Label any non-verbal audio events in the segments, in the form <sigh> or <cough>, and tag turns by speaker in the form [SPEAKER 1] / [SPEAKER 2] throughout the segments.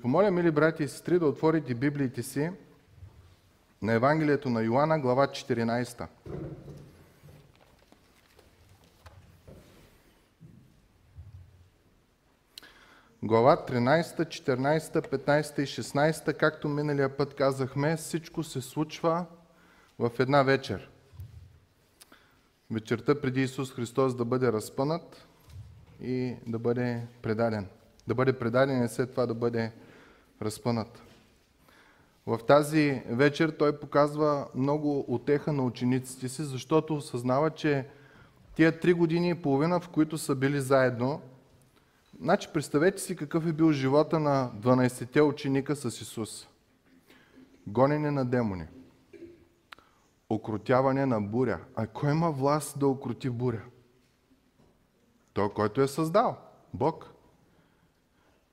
[SPEAKER 1] Помоля, мили брати и сестри, да отворите Библиите си на Евангелието на Йоанна, глава 14. Глава 13, 14, 15 и 16, както миналия път казахме, всичко се случва в една вечер. Вечерта преди Исус Христос да бъде разпънат и да бъде предаден. Да бъде предаден и след това да бъде разпънат. В тази вечер той показва много отеха на учениците си, защото осъзнава, че тия три години и половина, в които са били заедно, значи представете си какъв е бил живота на 12-те ученика с Исус. Гонене на демони, окрутяване на буря. А кой има власт да окрути буря? Той, който е създал. Бог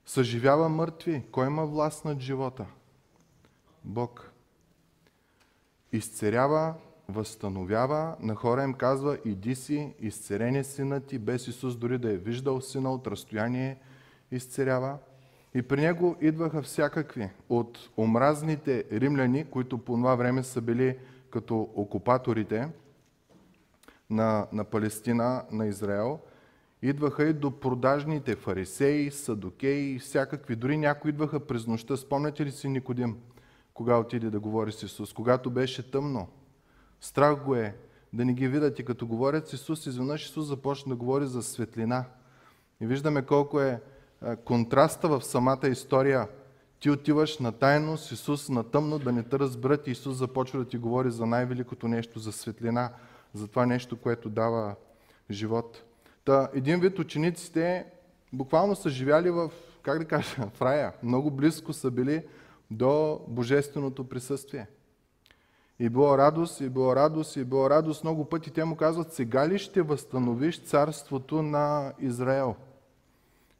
[SPEAKER 1] съживява мъртви. Кой има власт над живота? Бог. Изцерява, възстановява, на хора им казва, иди си, изцерен е синът ти, без Исус дори да е виждал сина от разстояние, изцерява. И при него идваха всякакви от омразните римляни, които по това време са били като окупаторите на, на Палестина, на Израел – Идваха и до продажните фарисеи, садокеи всякакви. Дори някои идваха през нощта. Спомняте ли си Никодим, кога отиде да говори с Исус? Когато беше тъмно. Страх го е да не ги видят и като говорят с Исус, изведнъж Исус започна да говори за светлина. И виждаме колко е контраста в самата история. Ти отиваш на тайно с Исус на тъмно, да не те разберат Исус започва да ти говори за най-великото нещо, за светлина, за това нещо, което дава живот. Та, един вид учениците буквално са живяли в, как да кажа, <laughs> в рая. Много близко са били до божественото присъствие. И било радост, и било радост, и било радост. Много пъти те му казват, сега ли ще възстановиш царството на Израел?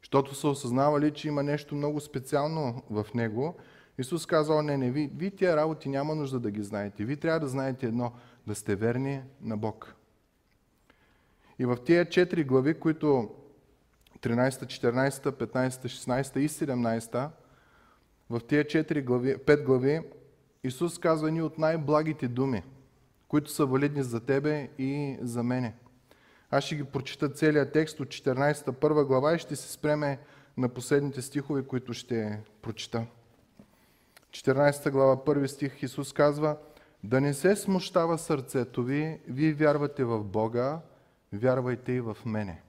[SPEAKER 1] Защото са осъзнавали, че има нещо много специално в него. Исус казал, не, не, ви, ви тия работи няма нужда да ги знаете. Ви трябва да знаете едно, да сте верни на Бог. И в тия четири глави, които 13, 14, 15, 16 и 17, в тия 4 глави, 5 глави, Исус казва ни от най-благите думи, които са валидни за тебе и за мене. Аз ще ги прочита целият текст от 14 първа глава и ще се спреме на последните стихове, които ще прочита. 14 глава, първи стих Исус казва, да не се смущава сърцето ви, вие вярвате в Бога, вярвайте и в мене.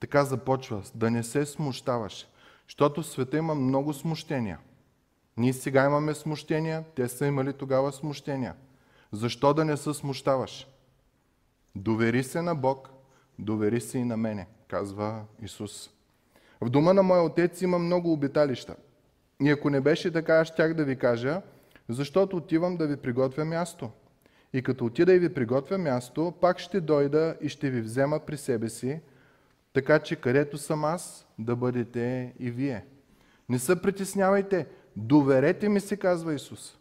[SPEAKER 1] Така започва, да не се смущаваш, защото в света има много смущения. Ние сега имаме смущения, те са имали тогава смущения. Защо да не се смущаваш? Довери се на Бог, довери се и на мене, казва Исус. В дома на моя отец има много обиталища. И ако не беше така, аз щях да ви кажа, защото отивам да ви приготвя място. И като отида и ви приготвя място, пак ще дойда и ще ви взема при себе си, така че където съм аз, да бъдете и вие. Не се притеснявайте, доверете ми се, казва Исус.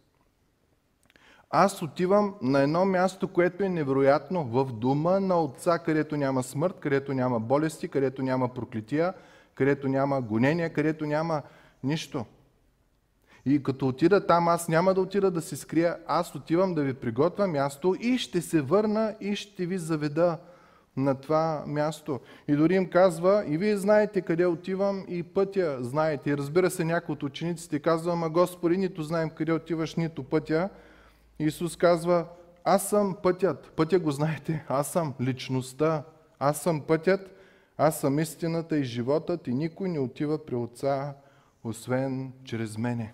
[SPEAKER 1] Аз отивам на едно място, което е невероятно, в дома на Отца, където няма смърт, където няма болести, където няма проклетия, където няма гонения, където няма нищо. И като отида там, аз няма да отида да се скрия, аз отивам да ви приготвя място и ще се върна и ще ви заведа на това място. И дори им казва, и вие знаете къде отивам и пътя знаете. И разбира се, някой от учениците казва, ама Господи, нито знаем къде отиваш, нито пътя. Исус казва, аз съм пътят. Пътя го знаете. Аз съм личността. Аз съм пътят. Аз съм истината и животът и никой не отива при Отца, освен чрез мене.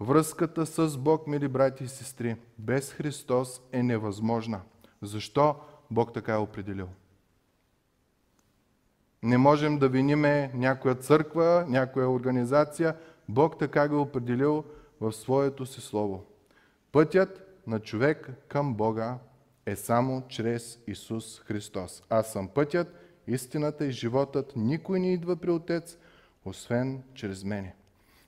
[SPEAKER 1] Връзката с Бог, мили брати и сестри, без Христос е невъзможна. Защо Бог така е определил? Не можем да виниме някоя църква, някоя организация. Бог така го е определил в своето си слово. Пътят на човек към Бога е само чрез Исус Христос. Аз съм пътят, истината и животът. Никой не идва при Отец, освен чрез мене.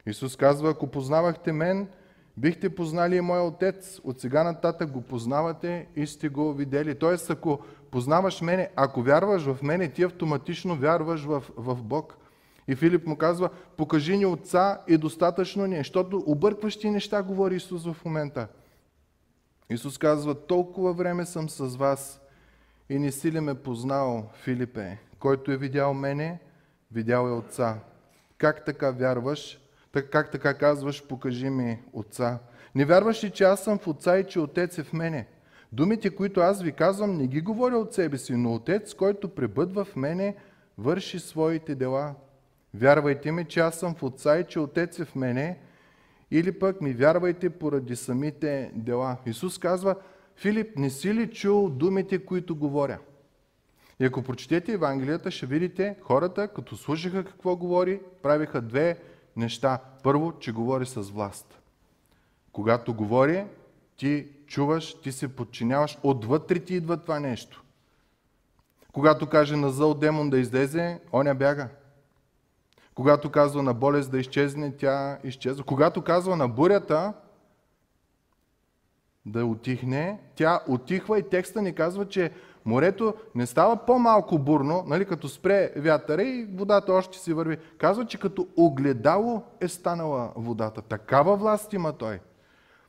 [SPEAKER 1] Исус казва, ако познавахте мен, бихте познали и моя отец. От сега нататък го познавате и сте го видели. Тоест, ако познаваш мене, ако вярваш в мене, ти автоматично вярваш в, в Бог. И Филип му казва, покажи ни отца и достатъчно ни, е, защото объркващи неща говори Исус в момента. Исус казва, толкова време съм с вас и не си ли ме познал, Филипе, който е видял мене, видял е отца. Как така вярваш? Как така казваш, покажи ми отца? Не вярваш ли, че аз съм в отца и че отец е в мене? Думите, които аз ви казвам, не ги говоря от себе си, но отец, който пребъдва в мене, върши своите дела. Вярвайте ми, че аз съм в отца и че отец е в мене, или пък ми вярвайте поради самите дела. Исус казва, Филип, не си ли чул думите, които говоря? И ако прочетете Евангелията, ще видите хората, като слушаха какво говори, правиха две неща. Първо, че говори с власт. Когато говори, ти чуваш, ти се подчиняваш, отвътре ти идва това нещо. Когато каже на зъл демон да излезе, оня бяга. Когато казва на болест да изчезне, тя изчезва. Когато казва на бурята да отихне, тя отихва и текста ни казва, че морето не става по-малко бурно, нали, като спре вятъра и водата още си върви. Казва, че като огледало е станала водата. Такава власт има той.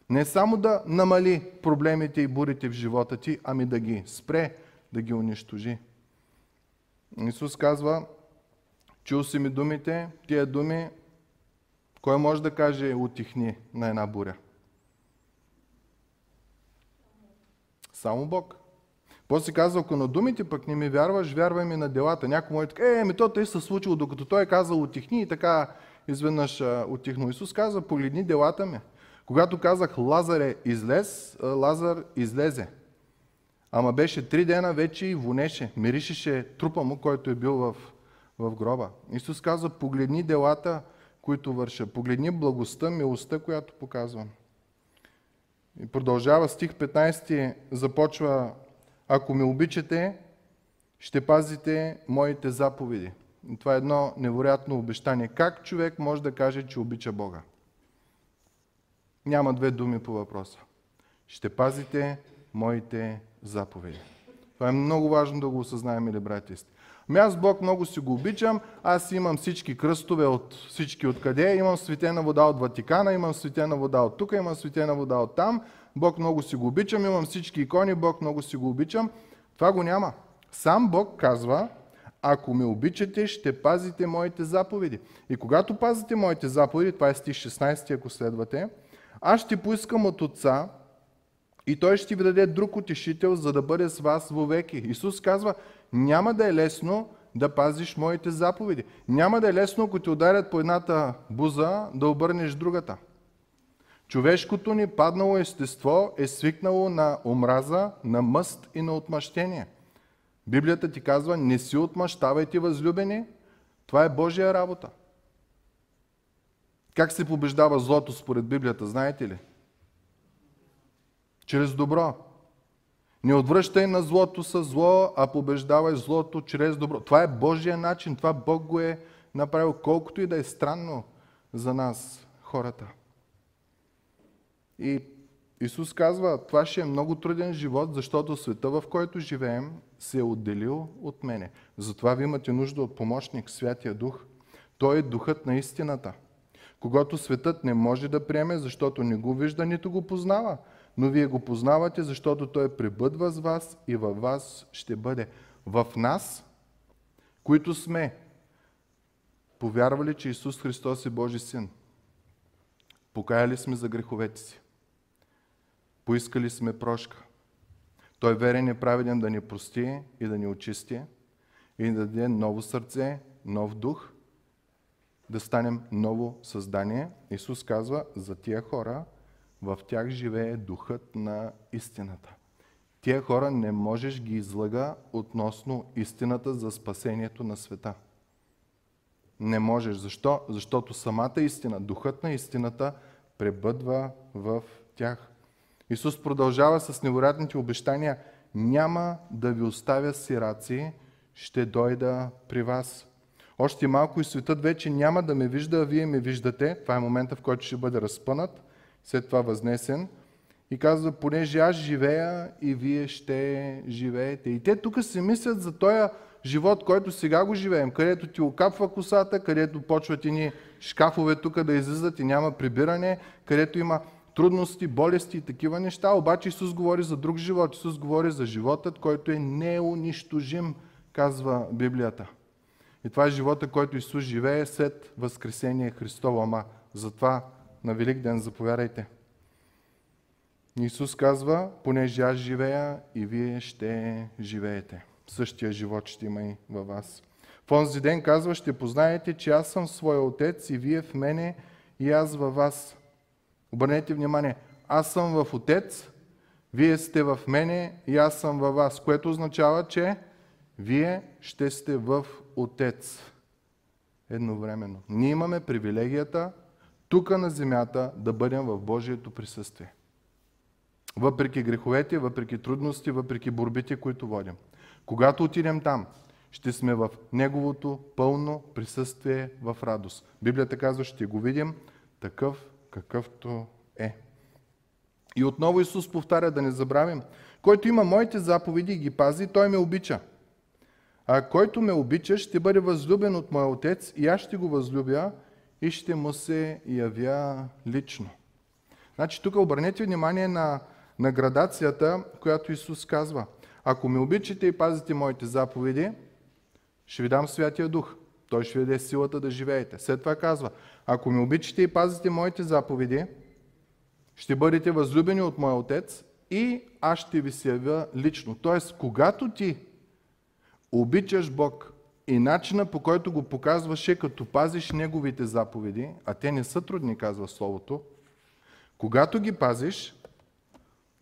[SPEAKER 1] Не само да намали проблемите и бурите в живота ти, ами да ги спре, да ги унищожи. Исус казва, чул си ми думите, тия думи, кой може да каже утихни на една буря? Само Бог. После казва, ако на думите пък не ми вярваш, вярвай ми на делата. Някой му е така, е, ми то се случило, докато той е казал отихни и така изведнъж отихно. Исус казва, погледни делата ми. Когато казах Лазар е излез, Лазар излезе. Ама беше три дена вече и вонеше, миришеше трупа му, който е бил в, в гроба. Исус казва, погледни делата, които върша. Погледни благостта, милостта, която показвам. И продължава стих 15, започва, ако ме обичате, ще пазите моите заповеди. И това е едно невероятно обещание. Как човек може да каже, че обича Бога? Няма две думи по въпроса. Ще пазите моите заповеди. Това е много важно да го осъзнаем, или брати Ами аз Бог много си го обичам, аз имам всички кръстове от всички откъде, имам светена вода от Ватикана, имам светена вода от тук, имам светена вода от там, Бог много си го обичам, имам всички икони, Бог много си го обичам. Това го няма. Сам Бог казва, ако ме обичате, ще пазите моите заповеди. И когато пазите моите заповеди, това е стих 16, ако следвате, аз ще поискам от Отца и Той ще ви даде друг утешител, за да бъде с вас вовеки. Исус казва, няма да е лесно да пазиш моите заповеди. Няма да е лесно, ако те ударят по едната буза, да обърнеш другата. Човешкото ни паднало естество е свикнало на омраза, на мъст и на отмъщение. Библията ти казва, не си отмъщавайте възлюбени, това е Божия работа. Как се побеждава злото според Библията, знаете ли? Чрез добро. Не отвръщай на злото с зло, а побеждавай злото чрез добро. Това е Божия начин, това Бог го е направил, колкото и да е странно за нас, хората. И Исус казва, това ще е много труден живот, защото света, в който живеем, се е отделил от мене. Затова ви имате нужда от помощник, Святия Дух. Той е духът на истината когато светът не може да приеме, защото не го вижда, нито го познава. Но вие го познавате, защото той пребъдва с вас и във вас ще бъде. В нас, които сме повярвали, че Исус Христос е Божи Син, покаяли сме за греховете си, поискали сме прошка. Той верен и праведен да ни прости и да ни очисти и да даде ново сърце, нов дух – да станем ново създание. Исус казва, за тия хора в тях живее духът на истината. Тия хора не можеш ги излага относно истината за спасението на света. Не можеш. Защо? Защото самата истина, духът на истината пребъдва в тях. Исус продължава с невероятните обещания. Няма да ви оставя сираци, ще дойда при вас. Още малко и светът вече няма да ме вижда, а вие ме виждате. Това е момента, в който ще бъде разпънат, след това възнесен. И казва, понеже аз живея и вие ще живеете. И те тук се мислят за този живот, който сега го живеем, където ти окапва косата, където почват ни шкафове тук да излизат и няма прибиране, където има трудности, болести и такива неща, обаче Исус говори за друг живот. Исус говори за животът, който е неунищожим, казва Библията. И това е живота, който Исус живее след Възкресение Христово. Ама затова на Велик ден заповядайте. Исус казва, понеже аз живея и вие ще живеете. Същия живот ще има и във вас. В онзи ден казва, ще познаете, че аз съм своя отец и вие в мене и аз във вас. Обърнете внимание, аз съм в отец, вие сте в мене и аз съм във вас, което означава, че вие ще сте в отец едновременно. Ние имаме привилегията тук на земята да бъдем в Божието присъствие. Въпреки греховете, въпреки трудности, въпреки борбите, които водим. Когато отидем там, ще сме в Неговото пълно присъствие в радост. Библията казва, ще го видим такъв, какъвто е. И отново Исус повтаря да не забравим, който има моите заповеди и ги пази, той ме обича. А който ме обича, ще бъде възлюбен от моя отец и аз ще го възлюбя и ще му се явя лично. Значи тук обърнете внимание на, на градацията, която Исус казва. Ако ме обичате и пазите моите заповеди, ще ви дам Святия Дух. Той ще ви даде силата да живеете. След това казва, ако ме обичате и пазите моите заповеди, ще бъдете възлюбени от моя Отец и аз ще ви се явя лично. Тоест, когато ти обичаш Бог и начина по който го показваше, като пазиш Неговите заповеди, а те не са трудни, казва Словото, когато ги пазиш,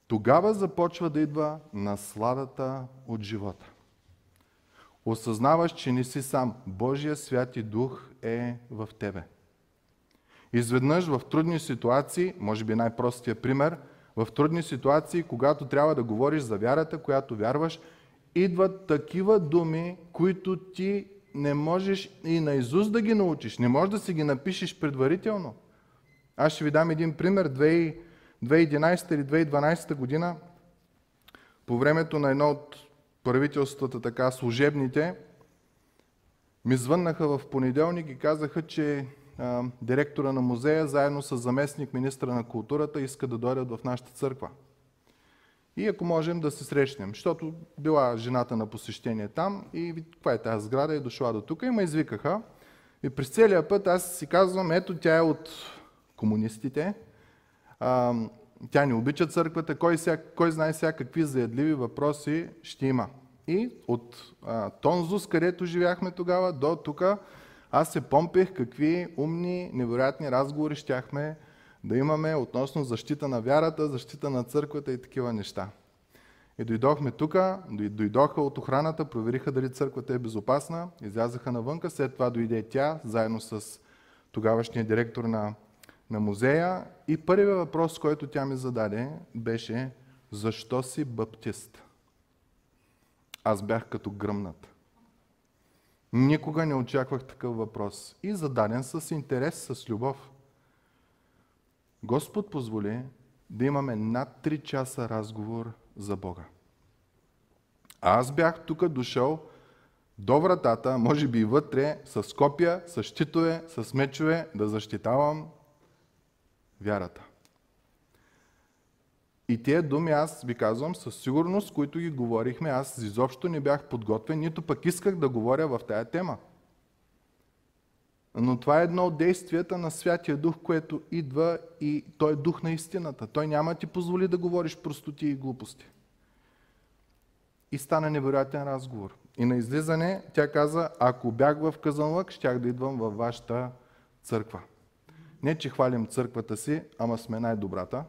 [SPEAKER 1] тогава започва да идва насладата от живота. Осъзнаваш, че не си сам. Божия святи дух е в тебе. Изведнъж в трудни ситуации, може би най-простия пример, в трудни ситуации, когато трябва да говориш за вярата, която вярваш, идват такива думи, които ти не можеш и на Изус да ги научиш. Не можеш да си ги напишеш предварително. Аз ще ви дам един пример. 2011 или 2012 година, по времето на едно от правителствата, така служебните, ми звъннаха в понеделник и казаха, че а, директора на музея, заедно с заместник министра на културата, иска да дойдат в нашата църква. И ако можем да се срещнем, защото била жената на посещение там и каква е тази сграда и дошла до тук и ме извикаха. И през целия път аз си казвам, ето тя е от комунистите, а, тя не обича църквата, кой, ся, кой знае сега какви заедливи въпроси ще има. И от а, Тонзус, където живяхме тогава, до тук, аз се помпих какви умни, невероятни разговори щяхме да имаме относно защита на вярата, защита на църквата и такива неща. И дойдохме тук, дойдоха от охраната, провериха дали църквата е безопасна, излязаха навънка, след това дойде тя, заедно с тогавашния директор на, на музея. И първият въпрос, който тя ми зададе, беше защо си баптист? Аз бях като гръмнат. Никога не очаквах такъв въпрос. И зададен с интерес, с любов. Господ позволи да имаме над 3 часа разговор за Бога. А аз бях тук дошъл до вратата, може би и вътре, с копия, с щитове, с мечове, да защитавам вярата. И тези думи аз ви казвам със сигурност, които ги говорихме, аз изобщо не бях подготвен, нито пък исках да говоря в тая тема. Но това е едно от действията на Святия Дух, което идва и той е дух на истината. Той няма ти позволи да говориш простоти и глупости. И стана невероятен разговор. И на излизане тя каза, ако бях в Казанлък, щях да идвам във вашата църква. Не, че хвалим църквата си, ама сме най-добрата.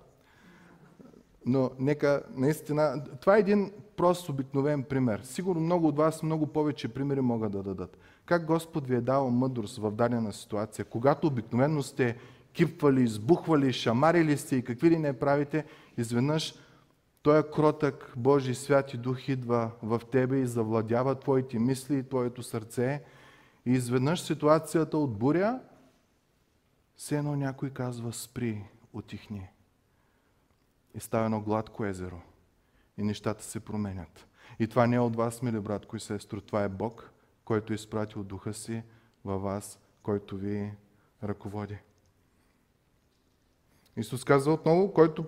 [SPEAKER 1] Но нека наистина, това е един прост обикновен пример. Сигурно много от вас много повече примери могат да дадат. Как Господ ви е дал мъдрост в дадена ситуация, когато обикновено сте кипвали, избухвали, шамарили сте и какви ли не правите, изведнъж той кротък Божий свят и дух идва в тебе и завладява твоите мисли и твоето сърце. И изведнъж ситуацията от буря, все едно някой казва спри, отихни. И става едно гладко езеро. И нещата се променят. И това не е от вас, мили братко и сестро, това е Бог, който е изпратил духа си във вас, който ви ръководи. Исус казва отново, който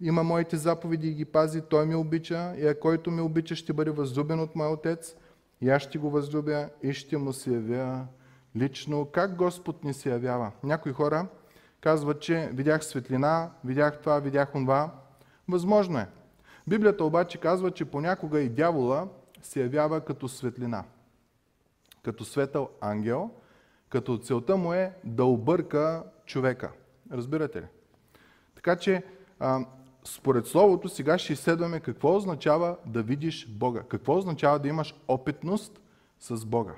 [SPEAKER 1] има моите заповеди и ги пази, той ми обича, и а който ме обича ще бъде възлюбен от моя Отец, и аз ще го възлюбя и ще му се явя лично. Как Господ ни се явява? Някои хора казват, че видях светлина, видях това, видях онова. Възможно е. Библията обаче казва, че понякога и дявола се явява като светлина, като светъл ангел, като целта му е да обърка човека. Разбирате ли? Така че, а, според Словото, сега ще изследваме какво означава да видиш Бога. Какво означава да имаш опитност с Бога.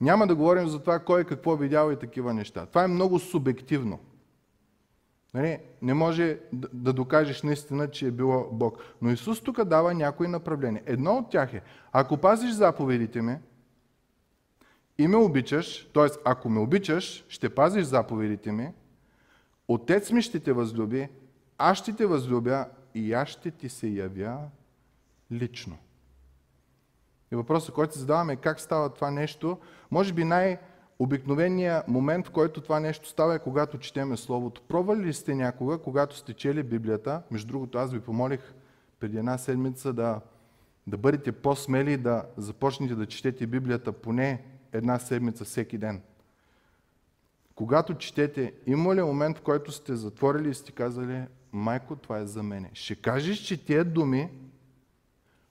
[SPEAKER 1] Няма да говорим за това кой какво видял и такива неща. Това е много субективно. Нали? Не може да докажеш наистина, че е било Бог. Но Исус тук дава някои направления. Едно от тях е, ако пазиш заповедите ми и ме обичаш, т.е. ако ме обичаш, ще пазиш заповедите ми, Отец ми ще те възлюби, аз ще те възлюбя и аз ще ти се явя лично. И въпросът, който се задаваме е как става това нещо. Може би най-обикновеният момент, в който това нещо става е когато четеме Словото. Пробвали ли сте някога, когато сте чели Библията? Между другото, аз ви помолих преди една седмица да, да бъдете по-смели, да започнете да четете Библията поне една седмица всеки ден. Когато четете, има ли момент, в който сте затворили и сте казали, майко, това е за мене. Ще кажеш, че тия думи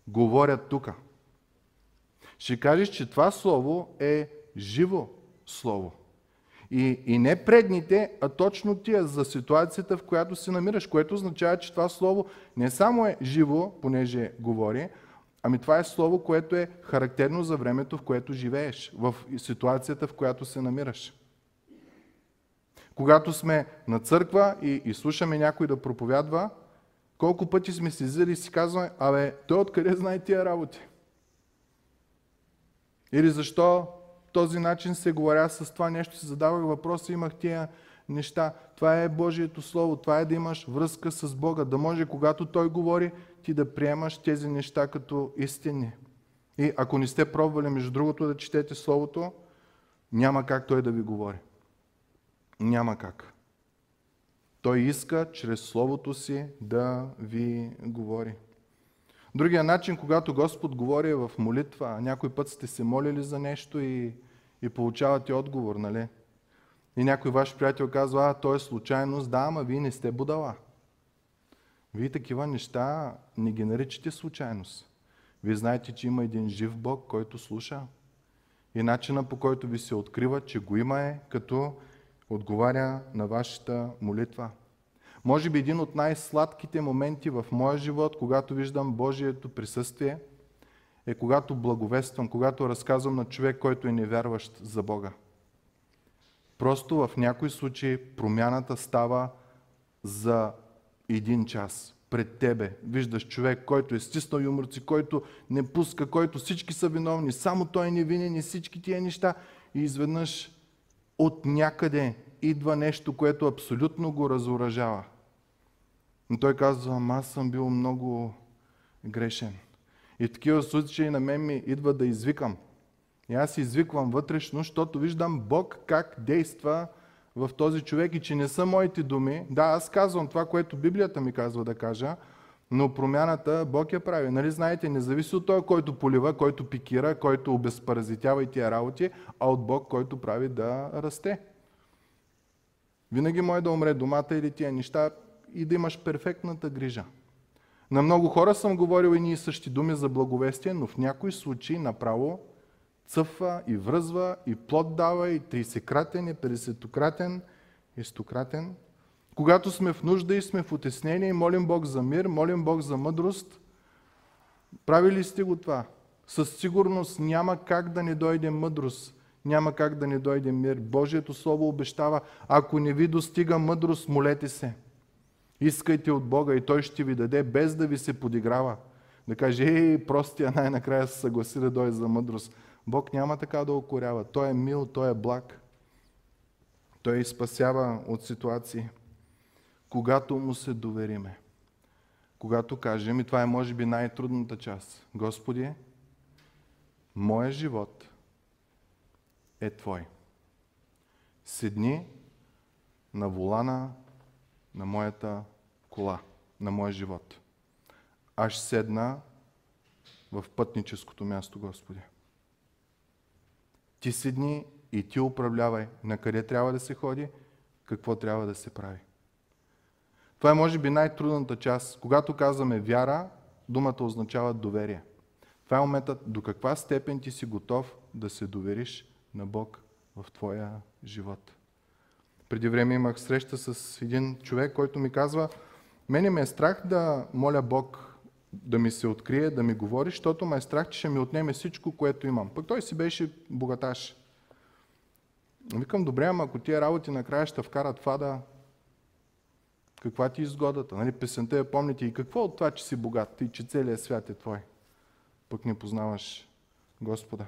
[SPEAKER 1] говорят тука. Ще кажеш, че това слово е живо слово. И, и не предните, а точно тия за ситуацията, в която се намираш, което означава, че това слово не само е живо, понеже говори, ами това е слово, което е характерно за времето, в което живееш, в ситуацията, в която се намираш. Когато сме на църква и, и слушаме някой да проповядва, колко пъти сме си зали и си казваме, абе, той откъде знае тия работи? Или защо този начин се говоря с това нещо, си задавах въпроса, имах тия неща. Това е Божието Слово, това е да имаш връзка с Бога, да може, когато Той говори, ти да приемаш тези неща като истини. И ако не сте пробвали, между другото, да четете Словото, няма как Той да ви говори. Няма как. Той иска чрез Словото си да ви говори. Другия начин, когато Господ говори е в молитва. Някой път сте се молили за нещо и, и получавате отговор, нали? И някой ваш приятел казва, а, то е случайност. Да, ама вие не сте будала. Вие такива неща не ги наричате случайност. Вие знаете, че има един жив Бог, който слуша. И начина по който ви се открива, че го има е като отговаря на вашата молитва. Може би един от най-сладките моменти в моя живот, когато виждам Божието присъствие, е когато благовествам, когато разказвам на човек, който е невярващ за Бога. Просто в някои случаи промяната става за един час пред тебе. Виждаш човек, който е стиснал юморци, който не пуска, който всички са виновни, само той е невинен и всички тия неща. И изведнъж от някъде идва нещо, което абсолютно го разоръжава. Но той казва, аз съм бил много грешен. И в такива случаи на мен ми идва да извикам. И аз извиквам вътрешно, защото виждам Бог как действа в този човек и че не са моите думи. Да, аз казвам това, което Библията ми казва да кажа, но промяната Бог я прави. Нали знаете, не зависи от той, който полива, който пикира, който обезпаразитява и тия работи, а от Бог, който прави да расте. Винаги може да умре домата или тия неща и да имаш перфектната грижа. На много хора съм говорил и ние същи думи за благовестие, но в някои случаи направо цъфва и връзва и плод дава и 30-кратен, и 50-кратен, и 100-кратен. Когато сме в нужда и сме в утеснение и молим Бог за мир, молим Бог за мъдрост, правили сте го това? Със сигурност няма как да не дойде мъдрост, няма как да не дойде мир. Божието Слово обещава, ако не ви достига мъдрост, молете се. Искайте от Бога и Той ще ви даде, без да ви се подиграва. Да каже, ей, простия най-накрая се съгласи да дойде за мъдрост. Бог няма така да окорява. Той е мил, Той е благ. Той спасява от ситуации, когато му се довериме. когато кажем, и това е може би най-трудната част, Господи, моя живот е Твой. Седни на волана на моята кола, на моя живот. Аз седна в пътническото място, Господи. Ти седни и ти управлявай на къде трябва да се ходи, какво трябва да се прави. Това е може би най-трудната част. Когато казваме вяра, думата означава доверие. Това е моментът до каква степен ти си готов да се довериш на Бог в твоя живот. Преди време имах среща с един човек, който ми казва, мене ме е страх да моля Бог да ми се открие, да ми говори, защото ме е страх, че ще ми отнеме всичко, което имам. Пък той си беше богаташ. Викам, добре, ама ако тия работи накрая ще вкарат това да... Каква ти е изгодата? Нали, песента я помните и какво от това, че си богат и че целият свят е твой? Пък не познаваш Господа.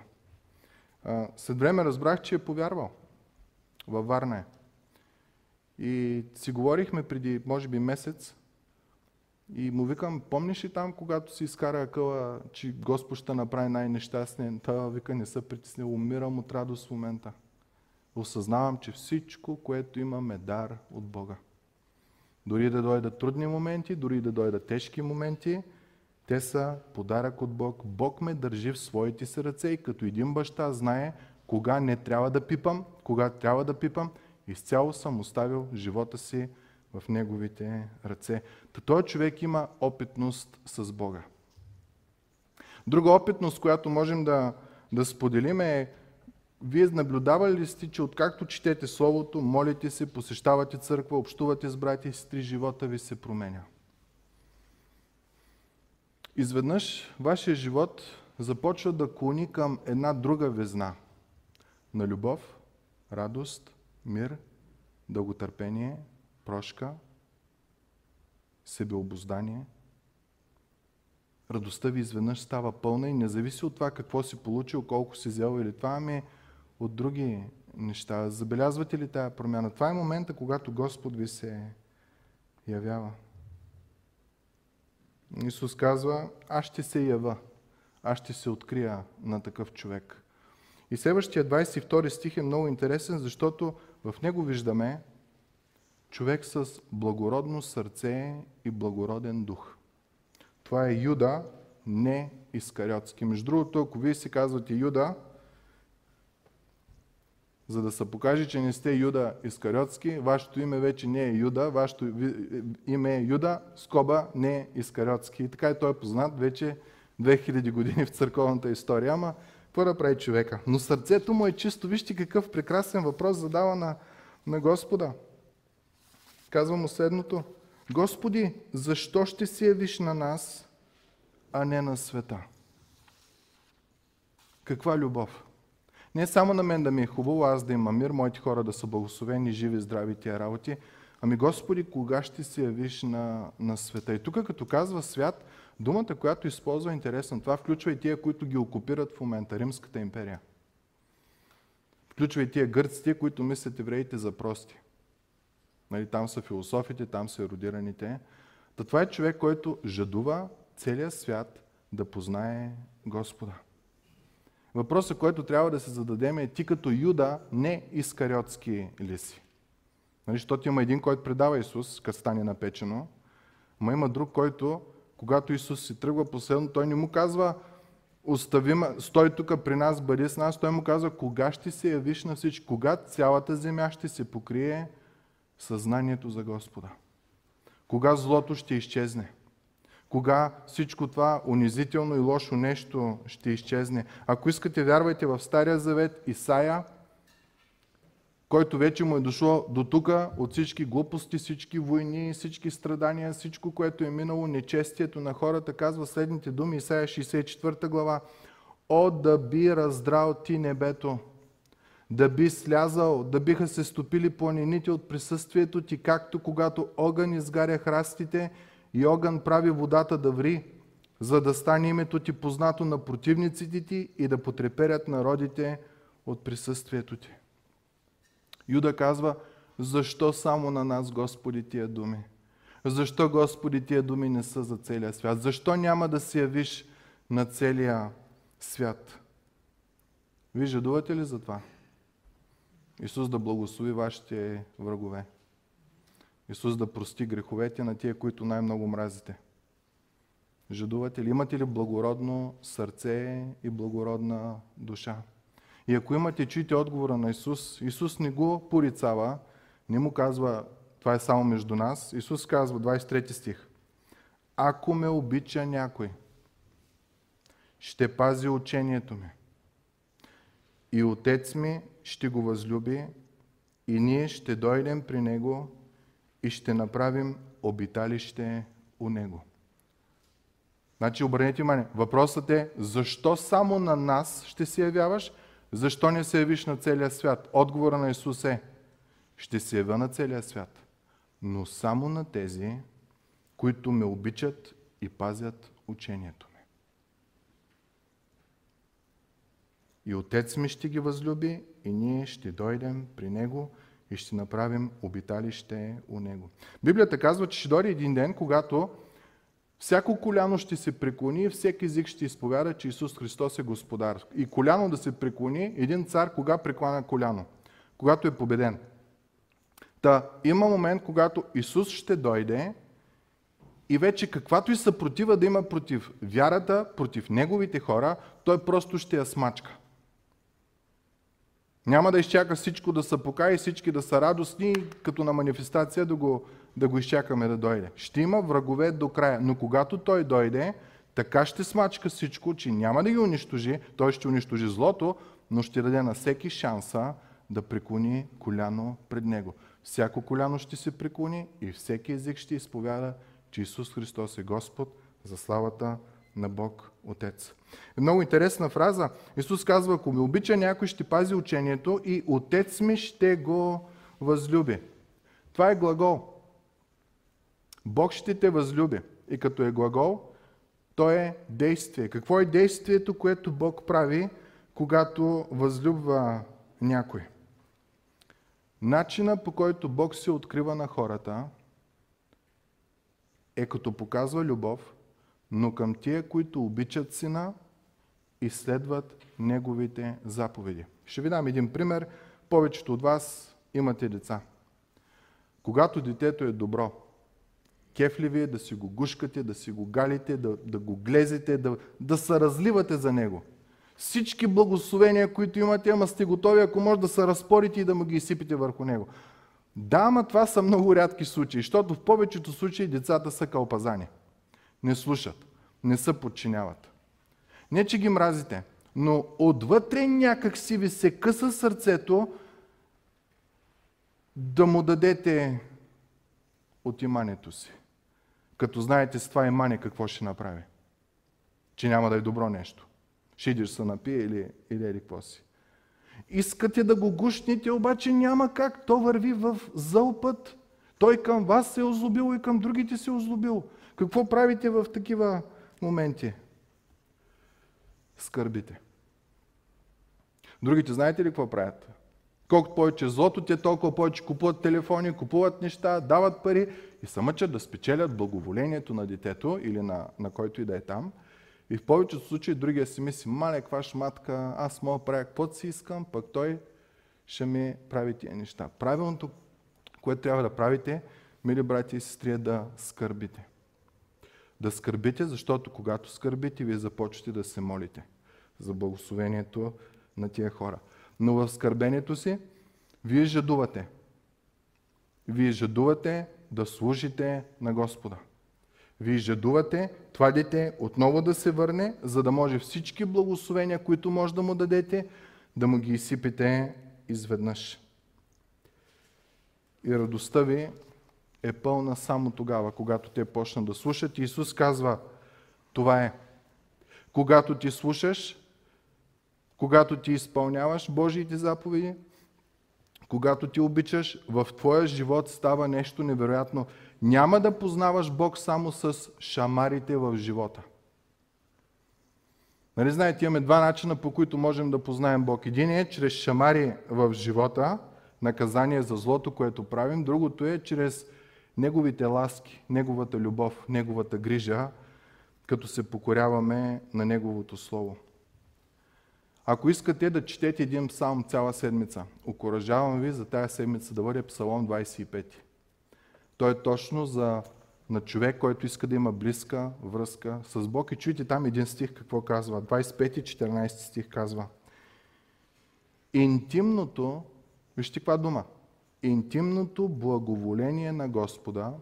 [SPEAKER 1] След време разбрах, че е повярвал. Във Варна е. И си говорихме преди, може би, месец. И му викам, помниш ли там, когато си изкара акъла, че Господ ще направи най-нещастния? Та вика, не се притеснил, умирам от радост в момента. Осъзнавам, че всичко, което имам е дар от Бога. Дори да дойдат трудни моменти, дори да дойдат тежки моменти, те са подарък от Бог. Бог ме държи в своите си ръце и като един баща знае кога не трябва да пипам, кога трябва да пипам, изцяло съм оставил живота си в неговите ръце. Та този човек има опитност с Бога. Друга опитност, която можем да, да споделим е вие наблюдавали ли сте, че откакто четете Словото, молите се, посещавате църква, общувате с брати и сестри, живота ви се променя? Изведнъж вашия живот започва да клони към една друга везна на любов, радост, мир, дълготърпение, прошка, себеобоздание. Радостта ви изведнъж става пълна и не зависи от това какво си получил, колко си взел или това, ами от други неща. Забелязвате ли тая промяна? Това е момента, когато Господ ви се явява. Исус казва, аз ще се ява, аз ще се открия на такъв човек. И следващия 22 стих е много интересен, защото в него виждаме човек с благородно сърце и благороден дух. Това е Юда, не Искариотски. Между другото, ако вие си казвате Юда, за да се покаже, че не сте Юда Искариотски, вашето име вече не е Юда, вашето име е Юда, скоба не е Искариотски. И така и той е познат вече 2000 години в църковната история. Ама, какво да прави човека? Но сърцето му е чисто. Вижте какъв прекрасен въпрос задава на, на Господа. Казва му следното. Господи, защо ще се явиш на нас, а не на света? Каква любов? Не само на мен да ми е хубаво, аз да имам мир, моите хора да са благословени, живи, здрави тия работи. Ами Господи, кога ще се явиш на, на света? И тук като казва свят, думата, която използва е интересна. Това включва и тия, които ги окупират в момента, Римската империя. Включва и тия гърците, които мислят евреите за прости. Нали, там са философите, там са еродираните. Та това е човек, който жадува целият свят да познае Господа. Въпросът, който трябва да се зададем е ти като Юда не искариотски ли си? Нали, защото има един, който предава Исус, като стане напечено, но има друг, който, когато Исус си тръгва последно, той не му казва, остави, стой тук при нас, бъди с нас. Той му казва, кога ще се явиш на всички, кога цялата земя ще се покрие съзнанието за Господа. Кога злото ще изчезне. Кога всичко това унизително и лошо нещо ще изчезне. Ако искате, вярвайте в Стария Завет, Исаия, който вече му е дошло до тук от всички глупости, всички войни, всички страдания, всичко, което е минало, нечестието на хората, казва следните думи, Исаия 64 глава. О, да би раздрал ти небето, да би слязал, да биха се стопили планините от присъствието ти, както когато огън изгаря храстите и огън прави водата да ври, за да стане името ти познато на противниците ти и да потреперят народите от присъствието ти. Юда казва, защо само на нас, Господи, тия думи? Защо, Господи, тия думи не са за целия свят? Защо няма да се явиш на целия свят? Вие жадувате ли за това? Исус да благослови вашите врагове. Исус да прости греховете на тия, които най-много мразите. Жадувате ли? Имате ли благородно сърце и благородна душа? И ако имате, чуйте отговора на Исус. Исус не го порицава, не му казва, това е само между нас. Исус казва, 23 стих, ако ме обича някой, ще пази учението ми. И Отец ми ще го възлюби и ние ще дойдем при Него и ще направим обиталище у Него. Значи, обърнете внимание, въпросът е, защо само на нас ще се явяваш, защо не се явиш на целия свят? Отговора на Исус е, ще се явя на целия свят, но само на тези, които ме обичат и пазят учението ми. И Отец ми ще ги възлюби и ние ще дойдем при Него и ще направим обиталище у Него. Библията казва, че ще дойде един ден, когато Всяко коляно ще се преклони и всеки език ще изповяда, че Исус Христос е Господар. И коляно да се преклони, един цар кога прекланя коляно? Когато е победен. Та има момент, когато Исус ще дойде и вече каквато и съпротива да има против вярата, против неговите хора, той просто ще я смачка. Няма да изчака всичко да са покаи, всички да са радостни, като на манифестация да го да го изчакаме да дойде. Ще има врагове до края, но когато той дойде, така ще смачка всичко, че няма да ги унищожи, той ще унищожи злото, но ще даде на всеки шанса да преклони коляно пред него. Всяко коляно ще се преклони и всеки език ще изповяда, че Исус Христос е Господ за славата на Бог Отец. Много интересна фраза. Исус казва, ако ме обича някой, ще пази учението и Отец ми ще го възлюби. Това е глагол. Бог ще те възлюби. И като е глагол, то е действие. Какво е действието, което Бог прави, когато възлюбва някой? Начина по който Бог се открива на хората е като показва любов, но към тия, които обичат сина и следват неговите заповеди. Ще ви дам един пример. Повечето от вас имате деца. Когато детето е добро, кефливи, да си го гушкате, да си го галите, да, да го глезете, да, да се разливате за него. Всички благословения, които имате, ама сте готови, ако може да се разпорите и да му ги изсипите върху него. Да, ама това са много рядки случаи, защото в повечето случаи децата са кълпазани. Не слушат, не се подчиняват. Не, че ги мразите, но отвътре някак си ви се къса сърцето да му дадете от имането си. Като знаете с това имане какво ще направи. Че няма да е добро нещо. Ще идиш се напие или, или, или какво си. Искате да го гушните, обаче няма как. То върви в зъл път. Той към вас се е озлобил и към другите се е озлобил. Какво правите в такива моменти? Скърбите. Другите знаете ли какво правят? Колкото повече злото, те толкова повече купуват телефони, купуват неща, дават пари и се мъчат да спечелят благоволението на детето или на, на който и да е там. И в повечето случаи другия си мисли, мале, каква шматка, аз мога да правя каквото си искам, пък той ще ми прави тия неща. Правилното, което трябва да правите, мили брати и сестри, е да скърбите. Да скърбите, защото когато скърбите, вие започвате да се молите за благословението на тия хора. Но в скърбението си, вие жадувате. Вие жадувате да служите на Господа. Вие жадувате това дете отново да се върне, за да може всички благословения, които може да му дадете, да му ги изсипите изведнъж. И радостта ви е пълна само тогава, когато те почнат да слушат. И Исус казва, това е. Когато ти слушаш, когато ти изпълняваш Божиите заповеди, когато ти обичаш, в твоя живот става нещо невероятно. Няма да познаваш Бог само с шамарите в живота. Нали знаете, имаме два начина, по които можем да познаем Бог. Един е чрез шамари в живота, наказание за злото, което правим. Другото е чрез Неговите ласки, Неговата любов, Неговата грижа, като се покоряваме на Неговото Слово. Ако искате да четете един псалм цяла седмица, окоръжавам ви за тая седмица да бъде Псалом 25. Той е точно за на човек, който иска да има близка връзка с Бог. И чуйте там един стих какво казва. 25-14 стих казва. Интимното, вижте каква дума, интимното благоволение на Господа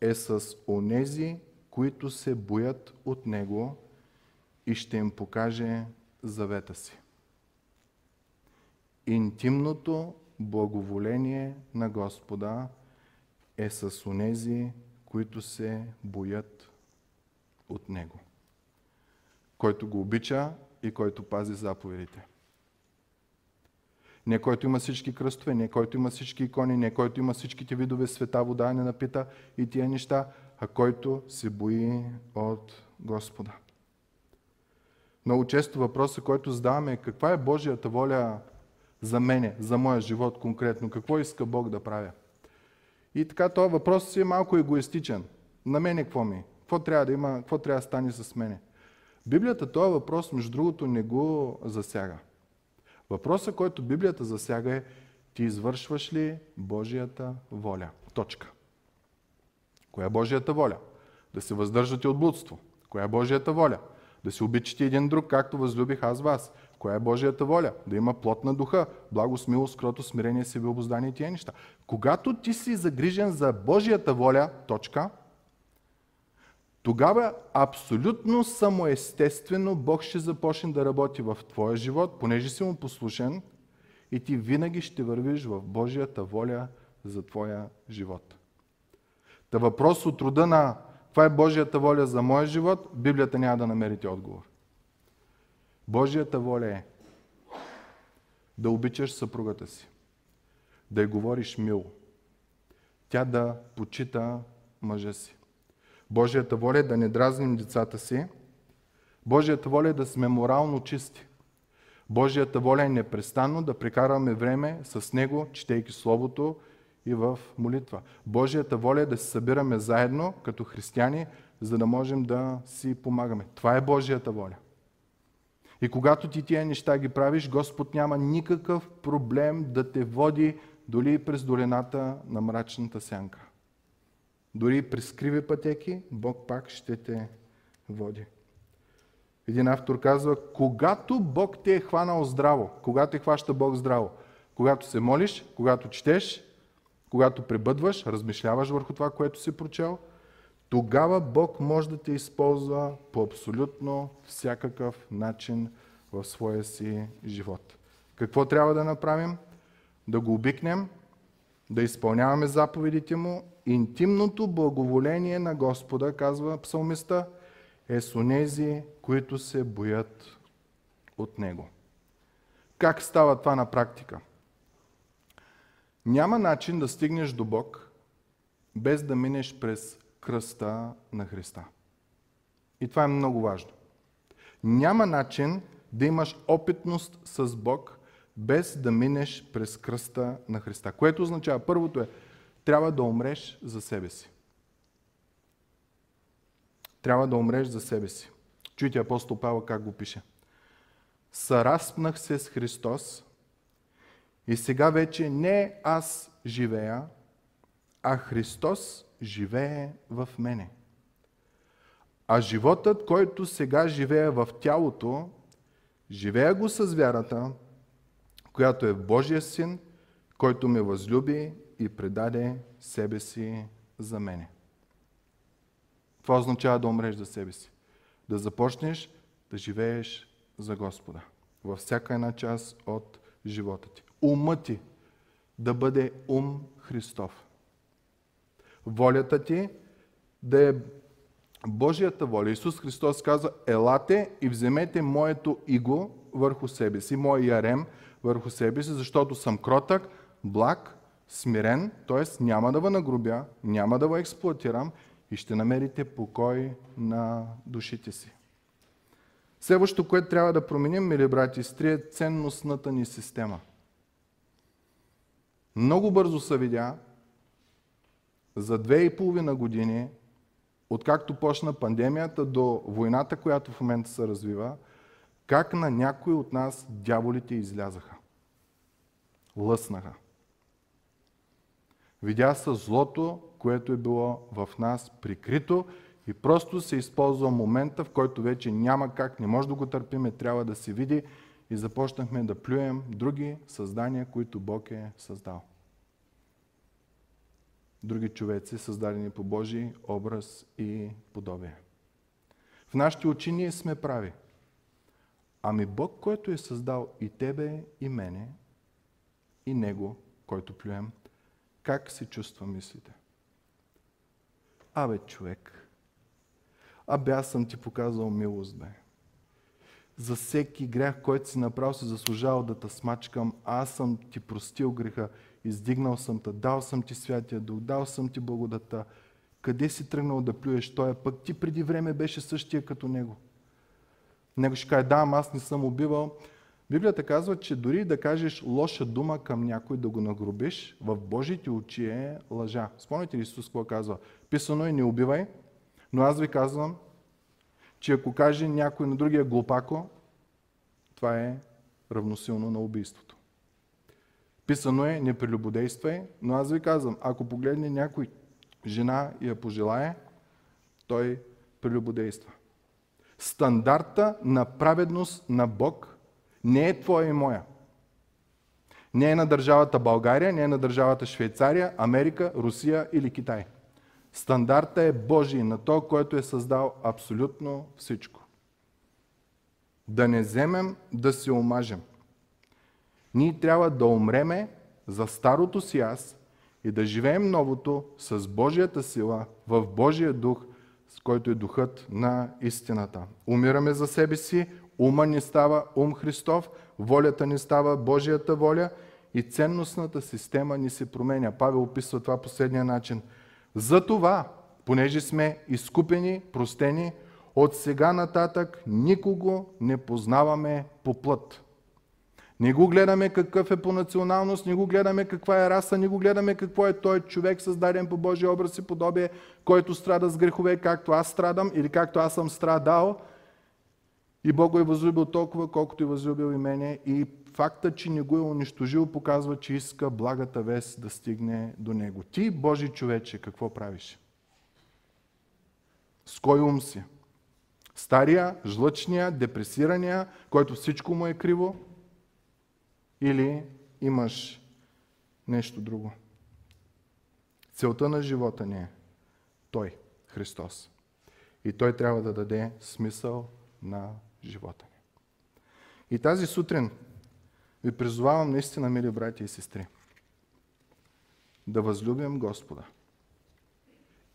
[SPEAKER 1] е с онези, които се боят от Него и ще им покаже завета си. Интимното благоволение на Господа е с онези, които се боят от Него. Който го обича и който пази заповедите. Не който има всички кръстове, не който има всички икони, не който има всичките видове света, вода, не напита и тия неща, а който се бои от Господа. Много често въпросът, който задаваме е каква е Божията воля за мене, за моя живот конкретно, какво иска Бог да правя. И така този въпрос си е малко егоистичен. На мене какво ми? Какво трябва да има? Какво трябва да стане с мене? Библията този въпрос, между другото, не го засяга. Въпросът, който Библията засяга е ти извършваш ли Божията воля? Точка. Коя е Божията воля? Да се въздържате от блудство. Коя е Божията воля? Да се обичате един друг, както възлюбих аз вас. Коя е Божията воля? Да има плод на духа, благо, смилост, скрото, смирение, себеобоздание и тия неща. Когато ти си загрижен за Божията воля, точка, тогава абсолютно самоестествено Бог ще започне да работи в твоя живот, понеже си му послушен и ти винаги ще вървиш в Божията воля за твоя живот. Та въпрос от рода на това е Божията воля за моя живот, Библията няма да намерите отговор. Божията воля е да обичаш съпругата си, да й говориш мило, тя да почита мъжа си. Божията воля е да не дразним децата си. Божията воля е да сме морално чисти. Божията воля е непрестанно да прекарваме време с Него, четейки Словото и в молитва. Божията воля е да се събираме заедно като християни, за да можем да си помагаме. Това е Божията воля. И когато ти тия неща ги правиш, Господ няма никакъв проблем да те води дори през долината на мрачната сянка. Дори през криви пътеки, Бог пак ще те води. Един автор казва, когато Бог те е хванал здраво, когато те хваща Бог здраво, когато се молиш, когато четеш, когато пребъдваш, размишляваш върху това, което си прочел, тогава Бог може да те използва по абсолютно всякакъв начин в своя си живот. Какво трябва да направим? Да го обикнем, да изпълняваме заповедите му. Интимното благоволение на Господа, казва псалмиста, е с онези, които се боят от Него. Как става това на практика? Няма начин да стигнеш до Бог, без да минеш през кръста на Христа. И това е много важно. Няма начин да имаш опитност с Бог, без да минеш през кръста на Христа. Което означава, първото е, трябва да умреш за себе си. Трябва да умреш за себе си. Чуйте апостол Павел как го пише. Сараспнах се с Христос и сега вече не аз живея, а Христос живее в мене. А животът, който сега живее в тялото, живея го с вярата, която е Божия син, който ме възлюби и предаде себе си за мене. Това означава да умреш за себе си. Да започнеш да живееш за Господа. Във всяка една част от живота ти. Умът ти да бъде ум Христов волята ти да е Божията воля. Исус Христос каза, елате и вземете моето иго върху себе си, мой ярем върху себе си, защото съм кротък, благ, смирен, т.е. няма да ви нагрубя, няма да ви експлуатирам и ще намерите покой на душите си. Следващото, което трябва да променим, мили брати и е ценностната ни система. Много бързо се видя, за две и половина години, откакто почна пандемията до войната, която в момента се развива, как на някой от нас дяволите излязаха. Лъснаха. Видя се злото, което е било в нас прикрито и просто се използва момента, в който вече няма как, не може да го търпиме, трябва да се види и започнахме да плюем други създания, които Бог е създал. Други човеци, създадени по Божий образ и подобие. В нашите очи ние сме прави. Ами Бог, който е създал и тебе, и мене, и Него, който плюем, как се чувства, мислите? Абе, човек, абе, аз съм ти показал милост, бе. За всеки грях, който си направил, си заслужавал да те смачкам. Аз съм ти простил греха, издигнал съм те, дал съм ти святия дух, дал съм ти благодата. Къде си тръгнал да плюеш той, пък ти преди време беше същия като него. Него ще каже, да, аз не съм убивал. Библията казва, че дори да кажеш лоша дума към някой, да го нагробиш, в Божите очи е лъжа. Спомните ли Исус какво казва? Писано е не убивай, но аз ви казвам, че ако каже някой на другия глупако, това е равносилно на убийството. Писано е не прелюбодействай, но аз ви казвам, ако погледне някой жена и я пожелае, той прелюбодейства. Стандарта на праведност на Бог не е твоя и моя. Не е на държавата България, не е на държавата Швейцария, Америка, Русия или Китай. Стандарта е Божий на то, който е създал абсолютно всичко. Да не вземем да се омажем. Ние трябва да умреме за старото си аз и да живеем новото с Божията сила, в Божия дух, с който е духът на истината. Умираме за себе си, ума ни става ум Христов, волята ни става Божията воля и ценностната система ни се променя. Павел описва това последния начин – затова, понеже сме изкупени, простени, от сега нататък никого не познаваме по плът. Не го гледаме какъв е по националност, не го гледаме каква е раса, не го гледаме какво е той човек, създаден по Божия образ и подобие, който страда с грехове, както аз страдам или както аз съм страдал. И Бог го е възлюбил толкова, колкото е възлюбил и мене. И факта, че не го е унищожил, показва, че иска благата вест да стигне до него. Ти, Божи човече, какво правиш? С кой ум си? Стария, жлъчния, депресирания, който всичко му е криво? Или имаш нещо друго? Целта на живота ни е Той, Христос. И Той трябва да даде смисъл на живота ни. И тази сутрин ви призовавам наистина, мили брати и сестри, да възлюбим Господа.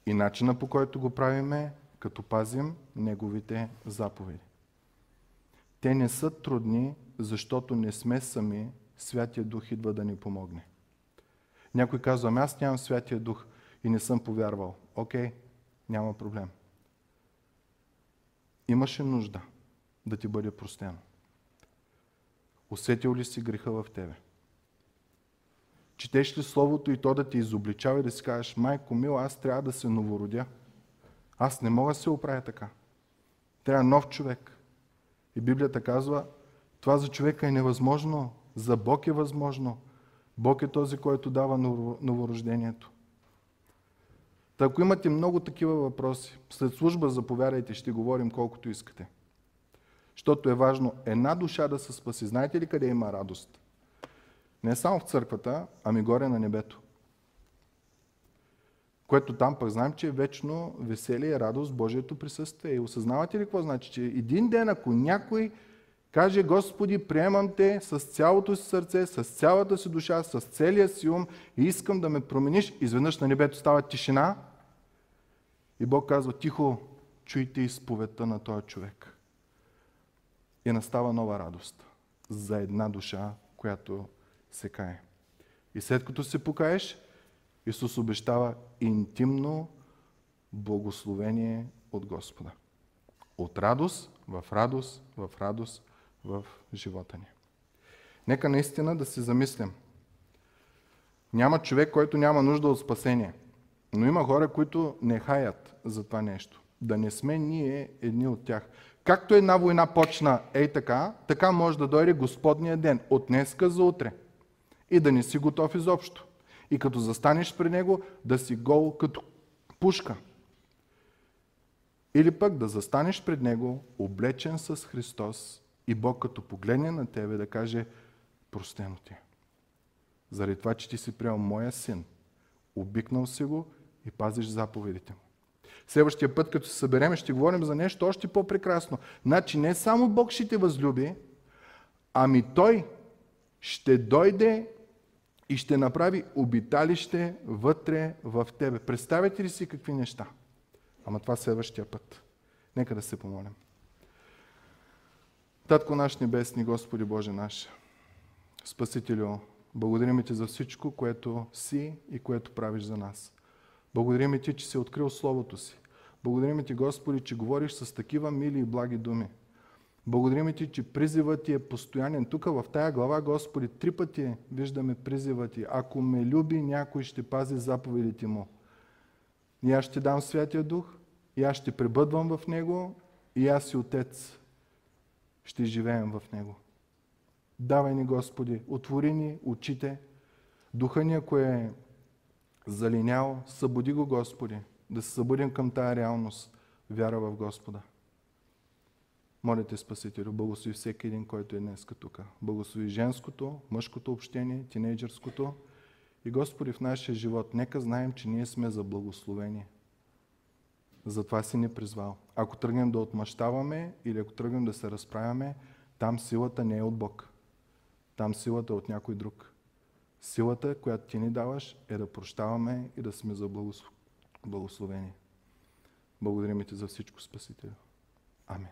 [SPEAKER 1] И начина по който го правиме, като пазим Неговите заповеди. Те не са трудни, защото не сме сами, Святия Дух идва да ни помогне. Някой казва, ами аз нямам Святия Дух и не съм повярвал. Окей, няма проблем. Имаше нужда да ти бъде простено. Усетил ли си греха в тебе? Четеш ли Словото и то да те изобличава и да си кажеш, майко мил, аз трябва да се новородя. Аз не мога да се оправя така. Трябва нов човек. И Библията казва, това за човека е невъзможно, за Бог е възможно. Бог е този, който дава новорождението. Та ако имате много такива въпроси, след служба заповядайте, ще говорим колкото искате. Защото е важно една душа да се спаси. Знаете ли къде има радост? Не само в църквата, ами горе на небето. Което там пък знаем, че е вечно веселие и радост Божието присъствие. И осъзнавате ли какво значи? Че един ден, ако някой каже, Господи, приемам те с цялото си сърце, с цялата си душа, с целия си ум и искам да ме промениш, изведнъж на небето става тишина и Бог казва, тихо, чуйте изповедта на този човек и настава нова радост за една душа, която се кае. И след като се покаеш, Исус обещава интимно благословение от Господа. От радост в радост, в радост в живота ни. Нека наистина да се замислим. Няма човек, който няма нужда от спасение. Но има хора, които не хаят за това нещо. Да не сме ние едни от тях. Както една война почна ей така, така може да дойде Господния ден, от днеска за утре. И да не си готов изобщо. И като застанеш при него, да си гол като пушка. Или пък да застанеш пред него, облечен с Христос и Бог като погледне на тебе да каже, простено ти. Е. Заради това, че ти си приел моя син, обикнал си го и пазиш заповедите му. Следващия път, като се съберем, ще говорим за нещо още по-прекрасно. Значи не само Бог ще те възлюби, ами Той ще дойде и ще направи обиталище вътре в тебе. Представете ли си какви неща? Ама това следващия път. Нека да се помолим. Татко наш небесни, Господи Боже наш, Спасителю, благодарим Ти за всичко, което си и което правиш за нас. Благодарим Ти, че си открил Словото си. Благодарим Ти, Господи, че говориш с такива мили и благи думи. Благодарим Ти, че призивът Ти е постоянен. Тук в тая глава, Господи, три пъти виждаме призива Ти. Ако ме люби, някой ще пази заповедите Му. И аз ще дам Святия Дух, и аз ще пребъдвам в Него, и аз и Отец ще живеем в Него. Давай ни, Господи, отвори ни очите. Духа ни, ако е залинял, събуди го, Господи, да се събудим към тая реалност, вяра в Господа. Моля те, Спасителю, благослови всеки един, който е днес тук. Благослови женското, мъжкото общение, тинейджърското. И Господи, в нашия живот, нека знаем, че ние сме за благословение. Затова си ни призвал. Ако тръгнем да отмъщаваме или ако тръгнем да се разправяме, там силата не е от Бог. Там силата е от някой друг. Силата, която ти ни даваш, е да прощаваме и да сме за благословени. Благодарим ти за всичко, Спасителю. Амин.